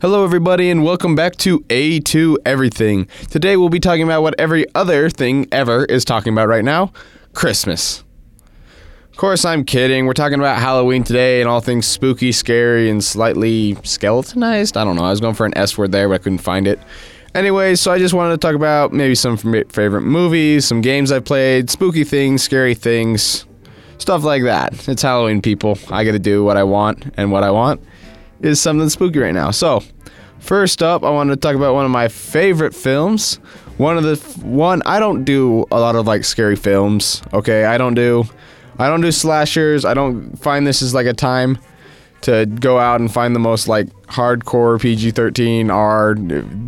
Hello, everybody, and welcome back to A2 Everything. Today, we'll be talking about what every other thing ever is talking about right now Christmas. Of course, I'm kidding. We're talking about Halloween today and all things spooky, scary, and slightly skeletonized. I don't know. I was going for an S word there, but I couldn't find it. Anyway, so I just wanted to talk about maybe some favorite movies, some games I've played, spooky things, scary things, stuff like that. It's Halloween, people. I gotta do what I want, and what I want is something spooky right now. So, first up, I want to talk about one of my favorite films. One of the one I don't do a lot of like scary films. Okay, I don't do I don't do slashers. I don't find this is like a time to go out and find the most like hardcore PG-13 R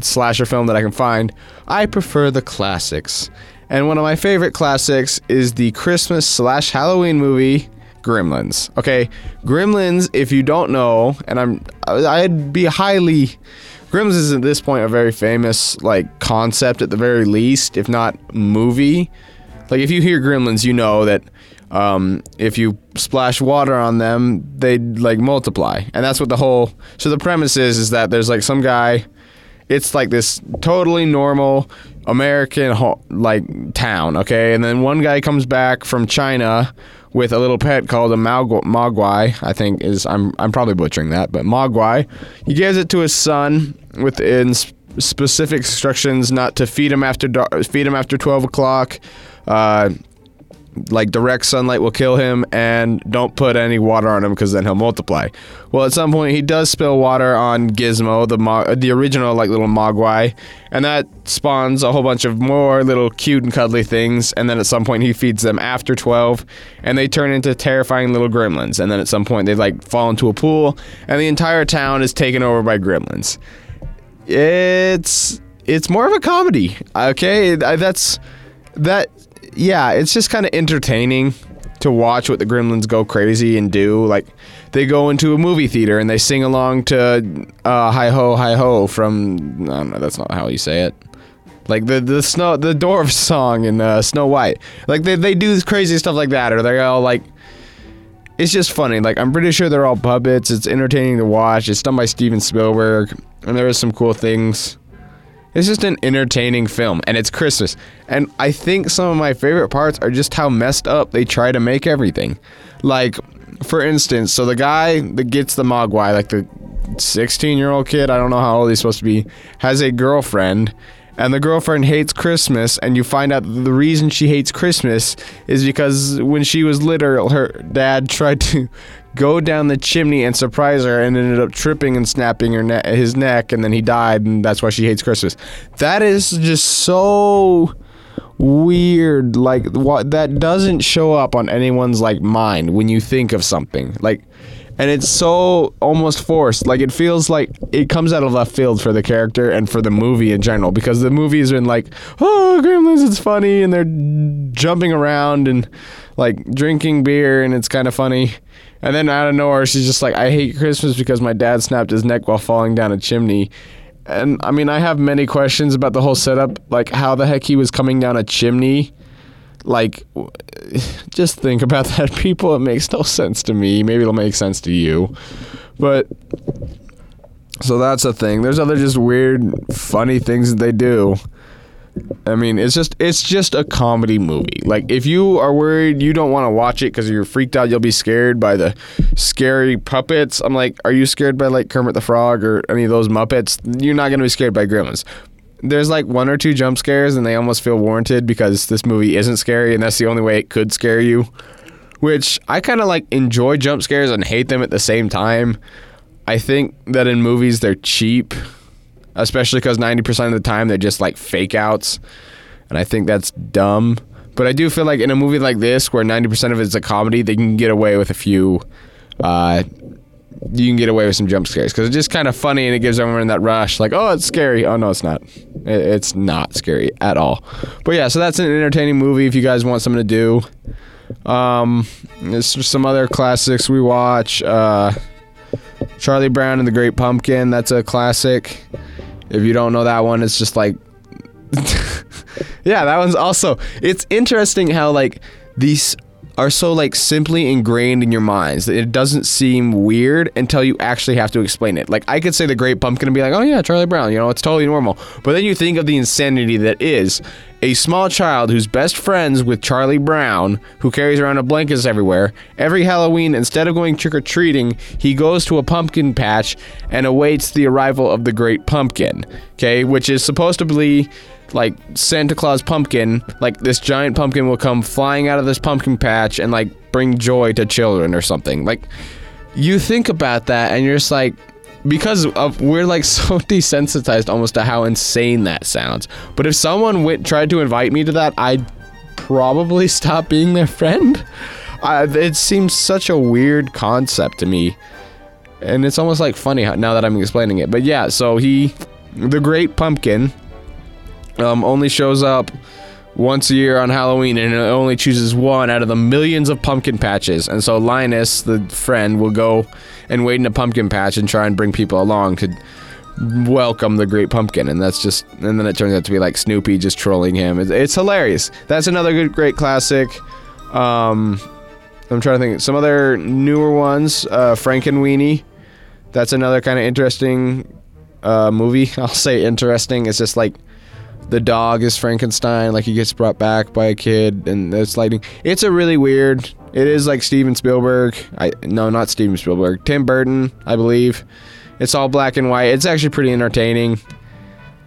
slasher film that I can find. I prefer the classics. And one of my favorite classics is the Christmas slash Halloween movie Gremlins. Okay, Gremlins. If you don't know, and I'm, I'd be highly. Gremlins is at this point a very famous like concept at the very least, if not movie. Like if you hear Gremlins, you know that um, if you splash water on them, they like multiply, and that's what the whole. So the premise is is that there's like some guy. It's like this totally normal American like town, okay, and then one guy comes back from China with a little pet called a mogwai. I think is I'm I'm probably butchering that, but mogwai. He gives it to his son within specific instructions not to feed him after feed him after twelve o'clock. Uh, like direct sunlight will kill him and don't put any water on him because then he'll multiply. Well at some point he does spill water on gizmo the mo- the original like little mogwai and that spawns a whole bunch of more little cute and cuddly things and then at some point he feeds them after 12 and they turn into terrifying little gremlins and then at some point they like fall into a pool and the entire town is taken over by gremlins. It's it's more of a comedy okay? That's that yeah, it's just kind of entertaining to watch what the gremlins go crazy and do. Like they go into a movie theater and they sing along to uh, "Hi Ho, Hi Ho" from I don't know. That's not how you say it. Like the the snow the dwarf song in uh, Snow White. Like they they do crazy stuff like that, or they're all like. It's just funny. Like I'm pretty sure they're all puppets. It's entertaining to watch. It's done by Steven Spielberg, and there are some cool things. It's just an entertaining film, and it's Christmas. And I think some of my favorite parts are just how messed up they try to make everything. Like, for instance, so the guy that gets the Mogwai, like the 16 year old kid, I don't know how old he's supposed to be, has a girlfriend, and the girlfriend hates Christmas, and you find out the reason she hates Christmas is because when she was little, her dad tried to go down the chimney and surprise her and ended up tripping and snapping her ne- his neck and then he died and that's why she hates Christmas. That is just so weird like what that doesn't show up on anyone's like mind when you think of something. Like and it's so almost forced. Like it feels like it comes out of left field for the character and for the movie in general because the movie has been like, oh, Gremlins, it's funny, and they're jumping around and like drinking beer, and it's kind of funny. And then out of nowhere, she's just like, I hate Christmas because my dad snapped his neck while falling down a chimney. And I mean, I have many questions about the whole setup, like how the heck he was coming down a chimney? Like just think about that people. It makes no sense to me. Maybe it'll make sense to you. But so that's a thing. There's other just weird funny things that they do I mean, it's just it's just a comedy movie. Like if you are worried you don't want to watch it because you're freaked out, you'll be scared by the scary puppets. I'm like, are you scared by like Kermit the Frog or any of those Muppets? You're not gonna be scared by Gremlins there's like one or two jump scares and they almost feel warranted because this movie isn't scary and that's the only way it could scare you. Which I kind of like enjoy jump scares and hate them at the same time. I think that in movies they're cheap, especially because 90% of the time they're just like fake outs. And I think that's dumb. But I do feel like in a movie like this, where 90% of it's a comedy, they can get away with a few uh, you can get away with some jump scares because it's just kind of funny and it gives everyone that rush like oh it's scary. Oh no it's not. It's not scary at all. But yeah so that's an entertaining movie if you guys want something to do. Um there's some other classics we watch uh charlie brown and the great pumpkin. That's a classic if you don't know that one it's just like yeah that one's also it's interesting how like these are so like simply ingrained in your minds that it doesn't seem weird until you actually have to explain it. Like I could say the Great Pumpkin and be like, "Oh yeah, Charlie Brown," you know, it's totally normal. But then you think of the insanity that is a small child who's best friends with Charlie Brown, who carries around a blankets everywhere. Every Halloween, instead of going trick or treating, he goes to a pumpkin patch and awaits the arrival of the Great Pumpkin. Okay, which is supposed to be like Santa Claus pumpkin, like this giant pumpkin will come flying out of this pumpkin patch and like bring joy to children or something. Like you think about that and you're just like because of we're like so desensitized almost to how insane that sounds. But if someone went tried to invite me to that, I'd probably stop being their friend. It seems such a weird concept to me. And it's almost like funny how, now that I'm explaining it. But yeah, so he the great pumpkin um, only shows up once a year on Halloween and it only chooses one out of the millions of pumpkin patches. And so Linus, the friend, will go and wait in a pumpkin patch and try and bring people along to welcome the great pumpkin. And that's just and then it turns out to be like snoopy just trolling him. It's, it's hilarious. That's another good great classic. Um i'm trying to think some other newer ones uh frankenweenie that's another kind of interesting uh movie. I'll say interesting. It's just like the dog is Frankenstein, like he gets brought back by a kid, and it's lightning. It's a really weird. It is like Steven Spielberg. I no, not Steven Spielberg. Tim Burton, I believe. It's all black and white. It's actually pretty entertaining.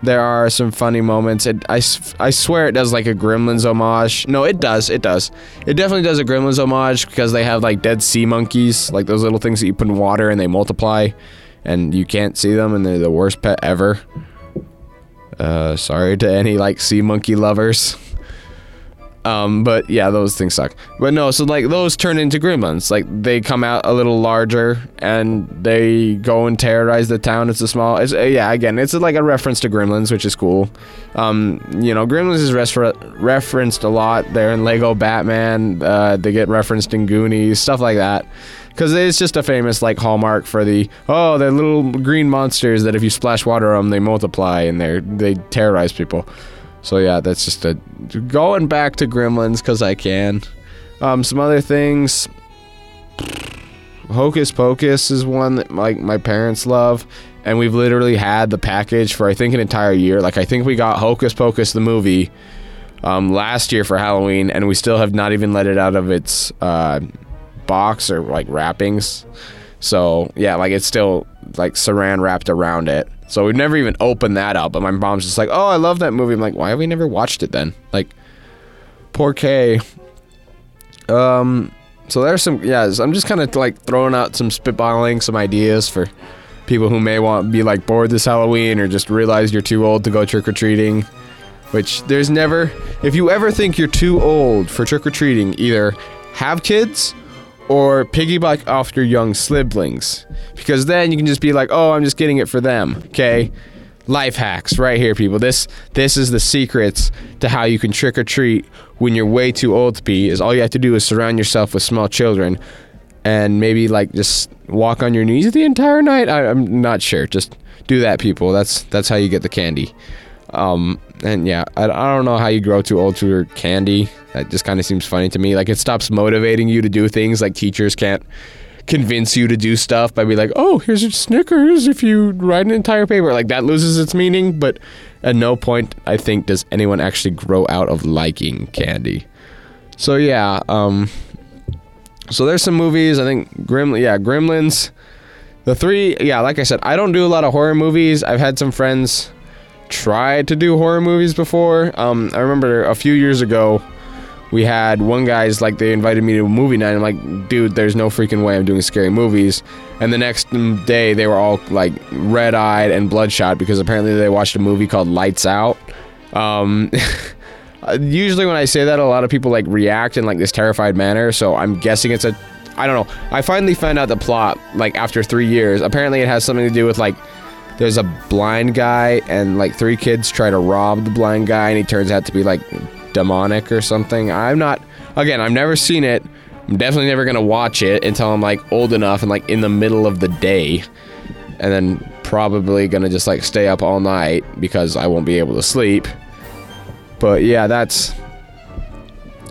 There are some funny moments. It, I, I swear it does like a Gremlins homage. No, it does. It does. It definitely does a Gremlins homage because they have like dead sea monkeys, like those little things that you put in water and they multiply, and you can't see them, and they're the worst pet ever. Uh, sorry to any like sea monkey lovers. Um, but yeah, those things suck. But no, so like those turn into gremlins. Like they come out a little larger and they go and terrorize the town. It's a small. It's, uh, yeah, again, it's like a reference to Gremlins, which is cool. Um, you know, Gremlins is refer- referenced a lot. They're in Lego Batman. Uh, they get referenced in Goonies, stuff like that because it's just a famous like hallmark for the oh they're little green monsters that if you splash water on them they multiply and they they terrorize people. So yeah, that's just a going back to Gremlins because I can. Um, some other things. Hocus Pocus is one that like my parents love, and we've literally had the package for I think an entire year. Like I think we got Hocus Pocus the movie um, last year for Halloween, and we still have not even let it out of its uh, box or like wrappings. So yeah, like it's still like saran wrapped around it. So we've never even opened that up. But my mom's just like, "Oh, I love that movie." I'm like, "Why have we never watched it then?" Like, poor K. Um, so there's some yeah. I'm just kind of like throwing out some spitballing, some ideas for people who may want be like bored this Halloween or just realize you're too old to go trick or treating. Which there's never, if you ever think you're too old for trick or treating, either have kids or piggyback off your young siblings. Because then you can just be like oh i'm just getting it for them okay? Life hacks right here people. This this is the secrets to how you can trick or treat when you're way too old to be is all you have to do is surround yourself with small children and maybe like just walk on your knees the entire night? I, i'm not sure. Just do that people. That's that's how you get the candy um, and yeah, I, I don't know how you grow too old for your candy. That just kind of seems funny to me. Like it stops motivating you to do things. Like teachers can't convince you to do stuff by being like, "Oh, here's a Snickers if you write an entire paper." Like that loses its meaning. But at no point, I think, does anyone actually grow out of liking candy. So yeah, um, so there's some movies. I think Gremlin, yeah, Gremlins. The three, yeah, like I said, I don't do a lot of horror movies. I've had some friends tried to do horror movies before. Um, I remember a few years ago, we had one guy's like they invited me to a movie night. I'm like, dude, there's no freaking way I'm doing scary movies. And the next day, they were all like red eyed and bloodshot because apparently they watched a movie called Lights Out. Um, usually when I say that, a lot of people like react in like this terrified manner. So I'm guessing it's a, I don't know. I finally found out the plot like after three years. Apparently, it has something to do with like there's a blind guy and like three kids try to rob the blind guy and he turns out to be like demonic or something. I'm not again, I've never seen it. I'm definitely never going to watch it until I'm like old enough and like in the middle of the day. And then probably going to just like stay up all night because I won't be able to sleep. But yeah, that's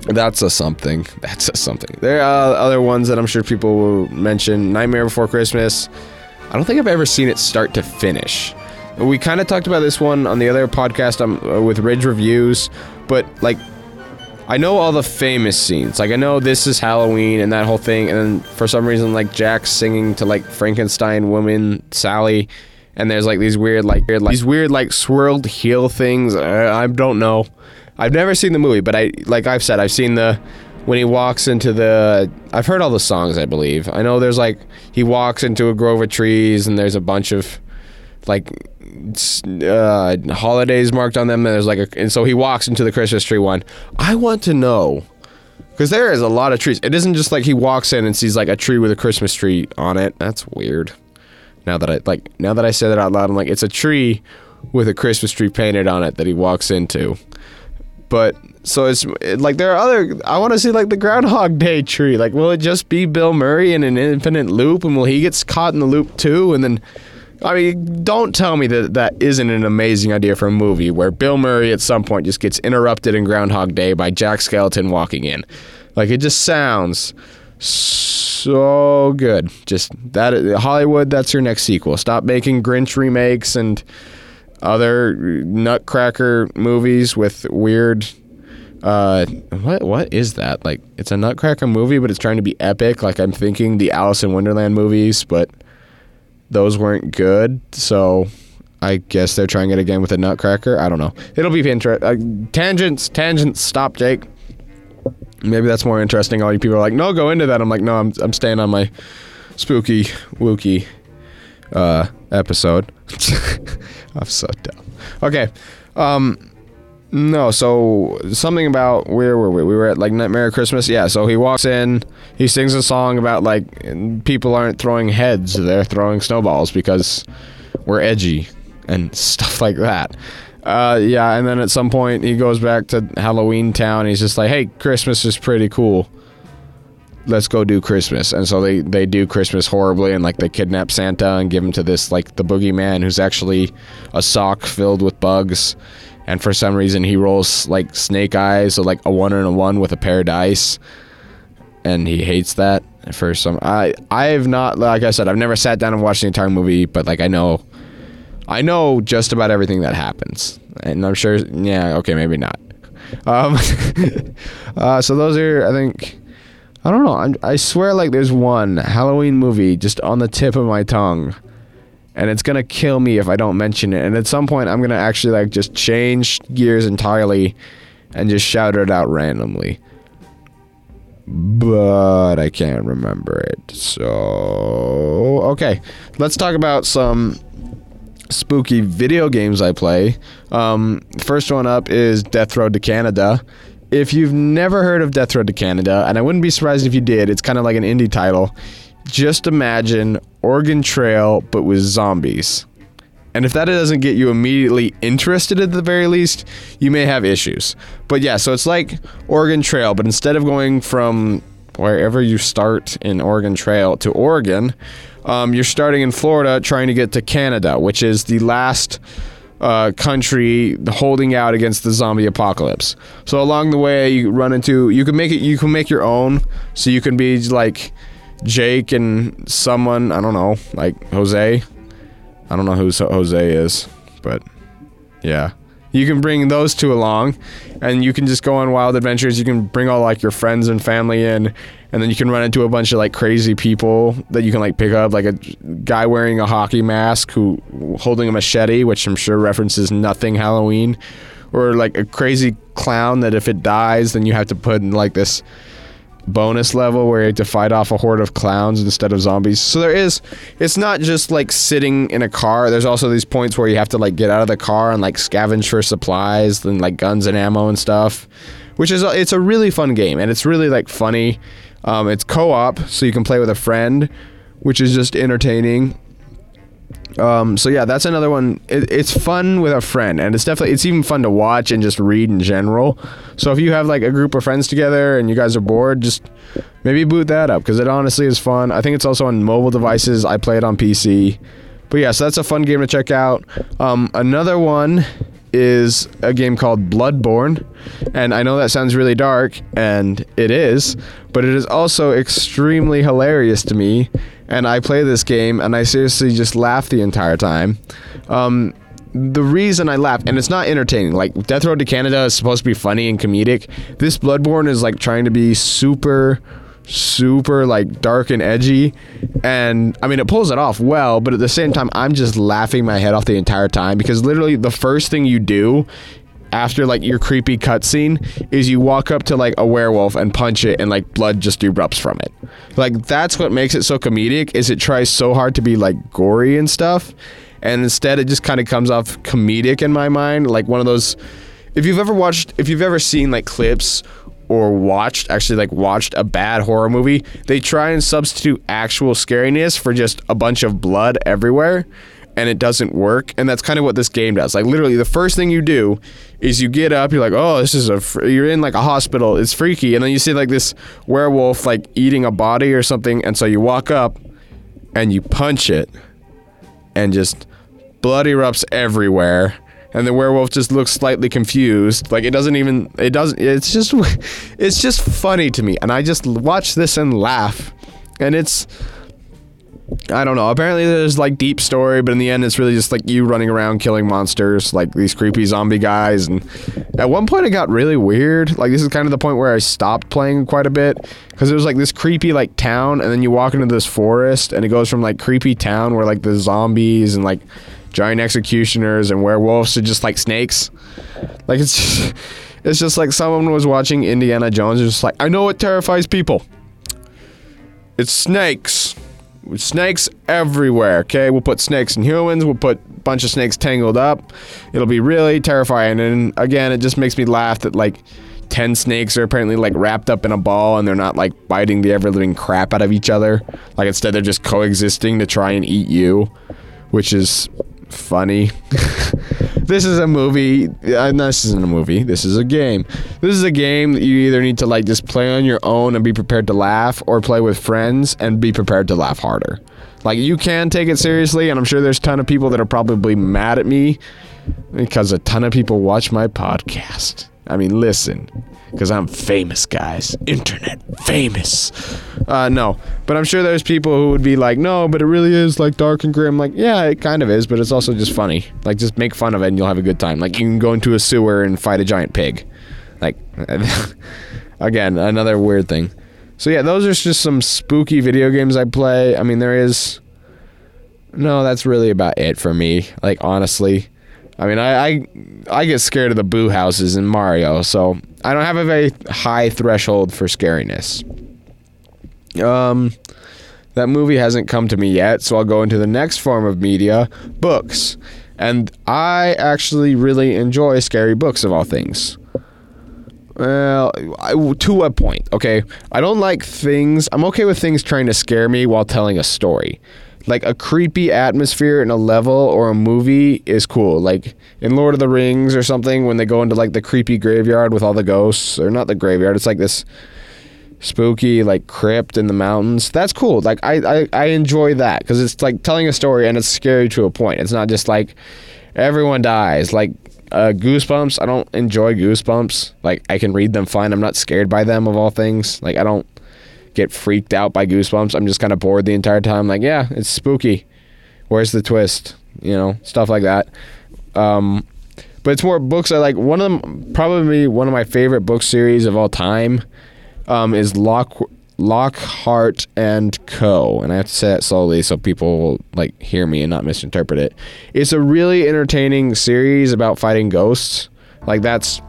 That's a something. That's a something. There are other ones that I'm sure people will mention. Nightmare Before Christmas. I don't think I've ever seen it start to finish. We kind of talked about this one on the other podcast um, with Ridge Reviews, but like, I know all the famous scenes. Like, I know this is Halloween and that whole thing, and then for some reason, like Jack singing to like Frankenstein woman Sally, and there's like these weird like, weird, like these weird like swirled heel things. I, I don't know. I've never seen the movie, but I like I've said I've seen the when he walks into the I've heard all the songs I believe. I know there's like he walks into a grove of trees and there's a bunch of like uh, holidays marked on them and there's like a, and so he walks into the Christmas tree one. I want to know because there is a lot of trees. It isn't just like he walks in and sees like a tree with a Christmas tree on it. That's weird. Now that I like now that I said it out loud, I'm like it's a tree with a Christmas tree painted on it that he walks into. But so it's like there are other. I want to see like the Groundhog Day tree. Like, will it just be Bill Murray in an infinite loop, and will he get caught in the loop too? And then, I mean, don't tell me that that isn't an amazing idea for a movie where Bill Murray at some point just gets interrupted in Groundhog Day by Jack Skeleton walking in. Like, it just sounds so good. Just that Hollywood. That's your next sequel. Stop making Grinch remakes and other Nutcracker movies with weird. Uh, what what is that? Like, it's a Nutcracker movie, but it's trying to be epic. Like, I'm thinking the Alice in Wonderland movies, but those weren't good. So, I guess they're trying it again with a Nutcracker. I don't know. It'll be interesting. Uh, tangents, tangents. Stop, Jake. Maybe that's more interesting. All you people are like, no, go into that. I'm like, no, I'm I'm staying on my spooky wookie uh, episode. I'm so dumb. Okay. Um, no, so something about where were we? We were at like Nightmare Christmas. Yeah, so he walks in, he sings a song about like people aren't throwing heads, they're throwing snowballs because we're edgy and stuff like that. Uh, yeah, and then at some point he goes back to Halloween Town. he's just like, "Hey, Christmas is pretty cool. Let's go do Christmas." And so they they do Christmas horribly, and like they kidnap Santa and give him to this like the boogeyman who's actually a sock filled with bugs. And for some reason he rolls like snake eyes, so like a one and a one with a pair of dice, and he hates that for some. I I have not like I said I've never sat down and watched the entire movie, but like I know I know just about everything that happens, and I'm sure. Yeah, okay, maybe not. Um, uh, so those are, I think, I don't know. I'm, I swear, like there's one Halloween movie just on the tip of my tongue, and it's gonna kill me if I don't mention it. And at some point, I'm gonna actually like just change gears entirely, and just shout it out randomly. But I can't remember it. So okay, let's talk about some spooky video games I play. Um, first one up is Death Road to Canada. If you've never heard of Death Road to Canada, and I wouldn't be surprised if you did, it's kind of like an indie title. Just imagine Oregon Trail, but with zombies. And if that doesn't get you immediately interested at the very least, you may have issues. But yeah, so it's like Oregon Trail, but instead of going from wherever you start in Oregon Trail to Oregon, um, you're starting in Florida trying to get to Canada, which is the last uh, country holding out against the zombie apocalypse. So along the way, you run into you can make it you can make your own. So you can be like Jake and someone I don't know like Jose. I don't know who Jose is, but yeah. You can bring those two along, and you can just go on wild adventures. You can bring all like your friends and family in, and then you can run into a bunch of like crazy people that you can like pick up, like a guy wearing a hockey mask who holding a machete, which I'm sure references nothing Halloween, or like a crazy clown that if it dies, then you have to put in like this bonus level where you have to fight off a horde of clowns instead of zombies. So there is it's not just like sitting in a car. There's also these points where you have to like get out of the car and like scavenge for supplies and like guns and ammo and stuff. Which is it's a really fun game and it's really like funny. Um, it's co-op, so you can play with a friend, which is just entertaining. Um, so yeah, that's another one. It, it's fun with a friend, and it's definitely it's even fun to watch and just read in general. So if you have like a group of friends together and you guys are bored, just maybe boot that up because it honestly is fun. I think it's also on mobile devices. I play it on PC, but yeah, so that's a fun game to check out. Um, another one is a game called Bloodborne. And I know that sounds really dark, and it is, but it is also extremely hilarious to me. And I play this game, and I seriously just laugh the entire time. Um, the reason I laugh, and it's not entertaining. Like Death Road to Canada is supposed to be funny and comedic. This Bloodborne is like trying to be super, super like dark and edgy, and I mean it pulls it off well. But at the same time, I'm just laughing my head off the entire time because literally the first thing you do after like your creepy cutscene is you walk up to like a werewolf and punch it and like blood just erupts from it. Like that's what makes it so comedic is it tries so hard to be like gory and stuff and instead it just kind of comes off comedic in my mind like one of those if you've ever watched if you've ever seen like clips or watched actually like watched a bad horror movie they try and substitute actual scariness for just a bunch of blood everywhere and it doesn't work and that's kind of what this game does like literally the first thing you do is you get up you're like oh this is a fr-. you're in like a hospital it's freaky and then you see like this werewolf like eating a body or something and so you walk up and you punch it and just blood erupts everywhere and the werewolf just looks slightly confused. Like it doesn't even it doesn't it's just it's just funny to me. And i just watch this and laugh. And it's I don't know. Apparently, there's like deep story, but in the end, it's really just like you running around killing monsters, like these creepy zombie guys. And at one point, it got really weird. Like this is kind of the point where I stopped playing quite a bit because it was like this creepy like town, and then you walk into this forest, and it goes from like creepy town where like the zombies and like giant executioners and werewolves to just like snakes. Like it's just, it's just like someone was watching Indiana Jones, and just like I know what terrifies people. It's snakes snakes everywhere. Okay, we'll put snakes and humans. We'll put a bunch of snakes tangled up. It'll be really terrifying. And again, it just makes me laugh that like ten snakes are apparently like wrapped up in a ball and they're not like biting the ever living crap out of each other. Like instead, they're just coexisting to try and eat you, which is funny. this is a movie. Uh, this isn't a movie. This is a game. This is a game that you either need to like just play on your own and be prepared to laugh, or play with friends and be prepared to laugh harder. Like you can take it seriously, and I'm sure there's a ton of people that are probably mad at me because a ton of people watch my podcast. I mean, listen, because I'm famous, guys. Internet famous. Uh, no, but I'm sure there's people who would be like, no, but it really is like dark and grim. Like, yeah, it kind of is, but it's also just funny. Like, just make fun of it and you'll have a good time. Like, you can go into a sewer and fight a giant pig. Like, again, another weird thing. So yeah, those are just some spooky video games I play. I mean, there is. No, that's really about it for me. Like, honestly. I mean, I, I I get scared of the boo houses in Mario, so I don't have a very high threshold for scariness. Um, that movie hasn't come to me yet, so I'll go into the next form of media, books. And I actually really enjoy scary books of all things. Well, I, to a point, okay? I don't like things, I'm okay with things trying to scare me while telling a story like a creepy atmosphere in a level or a movie is cool. Like in Lord of the Rings or something, when they go into like the creepy graveyard with all the ghosts, or not the graveyard, it's like this spooky like crypt in the mountains. That's cool. Like I I, I enjoy that because it's like telling a story and it's scary to a point. It's not just like everyone dies. Like uh, Goosebumps, I don't enjoy Goosebumps. Like I can read them fine. I'm not scared by them of all things. Like I don't get freaked out by goosebumps. I'm just kind of bored the entire time. Like, yeah, it's spooky. Where's the twist? You know, stuff like that. Um, but it's more books I like. One of them, probably one of my favorite book series of all time, um, is Lock Lockwood and Co. And I have to say it slowly so people will like hear me and not misinterpret it. It's a really entertaining series about fighting ghosts. Like that's.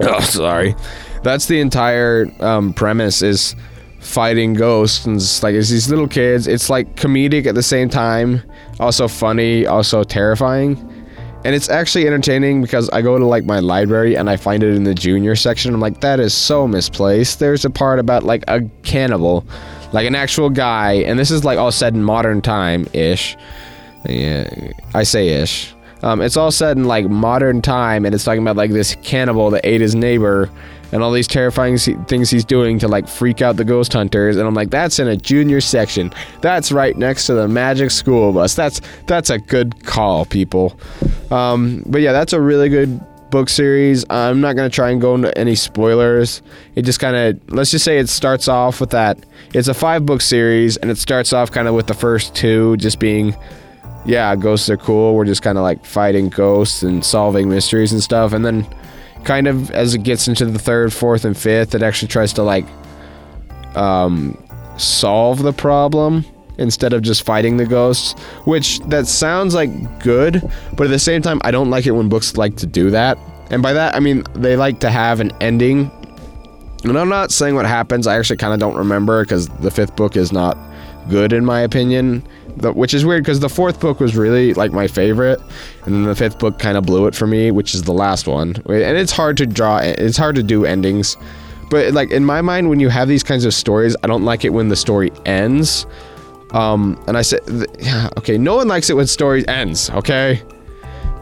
Oh, sorry that's the entire um, premise is fighting ghosts and it's like it's these little kids. It's like comedic at the same time also funny also terrifying. And it's actually entertaining because i go to like my library and i find it in the junior section. I'm like that is so misplaced. There's a part about like a cannibal like an actual guy and this is like all said in modern time ish yeah i say ish. Um, it's all said in like modern time and it's talking about like this cannibal that ate his neighbor and all these terrifying things he's doing to like freak out the ghost hunters and i'm like that's in a junior section that's right next to the magic school bus that's that's a good call people Um, but yeah, that's a really good book series. I'm not gonna try and go into any spoilers. It just kind of let's just say it starts off with that. It's a five book series, and it starts off kind of with the first two just being, yeah, ghosts are cool. We're just kind of like fighting ghosts and solving mysteries and stuff, and then kind of as it gets into the third, fourth, and fifth, it actually tries to like um, solve the problem instead of just fighting the ghosts, which that sounds like good, but at the same time, I don't like it when books like to do that. And by that, I mean they like to have an ending. And I'm not saying what happens, I actually kind of don't remember because the fifth book is not good in my opinion, the, which is weird because the fourth book was really like my favorite, and then the fifth book kind of blew it for me, which is the last one. And it's hard to draw, it's hard to do endings. But like in my mind, when you have these kinds of stories, I don't like it when the story ends um, and I said, yeah, okay, no one likes it when story ends, okay?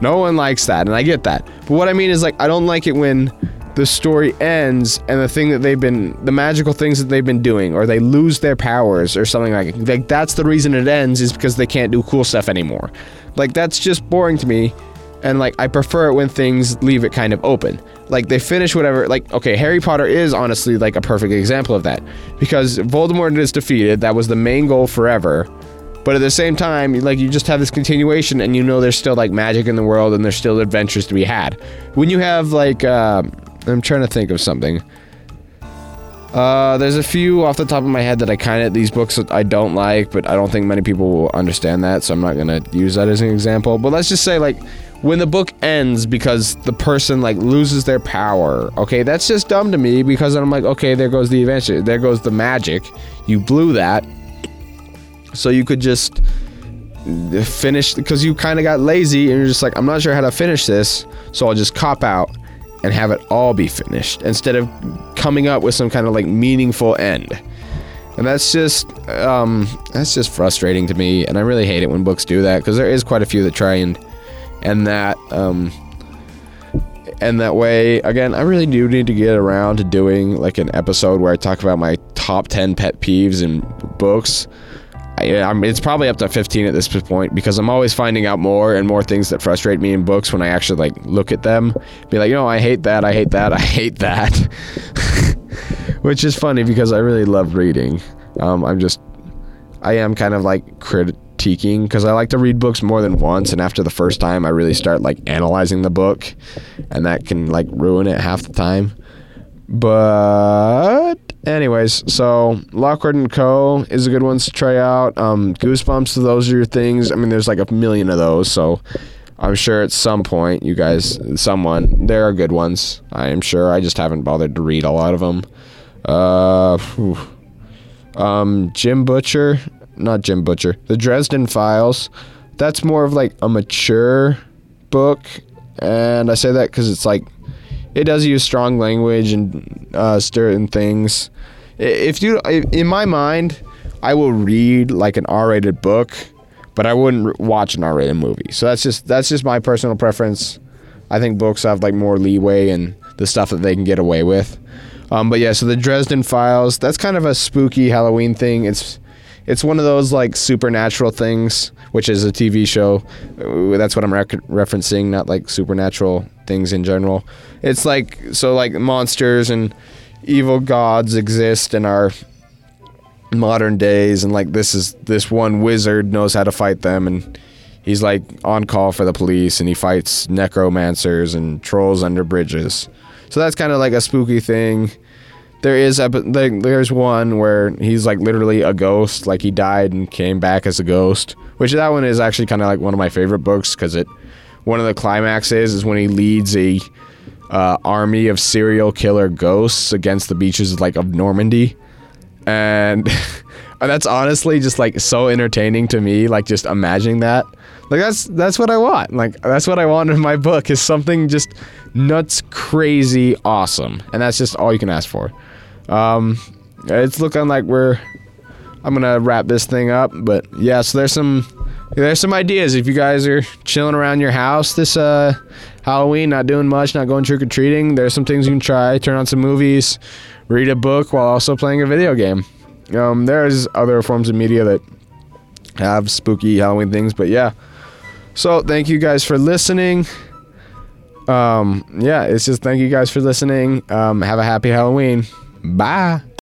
No one likes that, and I get that. But what I mean is, like, I don't like it when the story ends and the thing that they've been, the magical things that they've been doing, or they lose their powers or something like. Like, that's the reason it ends is because they can't do cool stuff anymore. Like, that's just boring to me. And, like, I prefer it when things leave it kind of open like they finish whatever like okay harry potter is honestly like a perfect example of that because voldemort is defeated that was the main goal forever but at the same time like you just have this continuation and you know there's still like magic in the world and there's still adventures to be had when you have like uh, i'm trying to think of something uh, there's a few off the top of my head that I kind of these books I don't like, but I don't think many people will understand that, so I'm not gonna use that as an example. But let's just say like when the book ends because the person like loses their power. Okay, that's just dumb to me because I'm like, okay, there goes the adventure. There goes the magic. You blew that. So you could just finish because you kind of got lazy and you're just like, I'm not sure how to finish this, so I'll just cop out and have it all be finished instead of coming up with some kind of like meaningful end. And that's just um, that's just frustrating to me, and I really hate it when books do that because there is quite a few that try and and that um, and that way again i really do need to get around to doing like an episode where i talk about my top 10 pet peeves in books I, it's probably up to 15 at this point because i'm always finding out more and more things that frustrate me in books when i actually like look at them. Be like you know i hate that i hate that i hate that. Which is funny because i really love reading. Um, i'm just i am kind of like critiquing because I like to read books more than once, and after the first time, I really start like analyzing the book, and that can like ruin it half the time. But anyways, so Lockwood and Co. is a good one to try out. Um, Goosebumps, those are your things. I mean, there's like a million of those, so I'm sure at some point you guys, someone, there are good ones. I am sure. I just haven't bothered to read a lot of them. Uh, um, Jim Butcher not Jim Butcher, the Dresden Files. That's more of like a mature book, and I say that because it's like it does use strong language and uh, certain things. If you, in my mind, I will read like an R-rated book, but I wouldn't watch an R-rated movie. So that's just that's just my personal preference. I think books have like more leeway and the stuff that they can get away with. Um, but yeah, so the Dresden Files, that's kind of a spooky Halloween thing. It's it's one of those like supernatural things, which is a TV show. That's what I'm referencing, not like supernatural things in general. It's like so like monsters and evil gods exist in our modern days and like this is this one wizard knows how to fight them and he's like on call for the police and he fights necromancers and trolls under bridges. So that's kind of like a spooky thing there is a there's one where he's like literally a ghost like he died and came back as a ghost which that one is actually kind of like one of my favorite books because it one of the climaxes is when he leads a uh, army of serial killer ghosts against the beaches like of normandy and that's honestly just like so entertaining to me like just imagining that like that's that's what i want like that's what i want in my book is something just nuts crazy awesome and that's just all you can ask for um, it's looking like we're. I'm gonna wrap this thing up, but yeah. So there's some there's some ideas if you guys are chilling around your house this uh, Halloween, not doing much, not going trick or treating. There's some things you can try. Turn on some movies, read a book while also playing a video game. Um, there's other forms of media that have spooky Halloween things, but yeah. So thank you guys for listening. Um, yeah, it's just thank you guys for listening. Um, have a happy Halloween. Bye.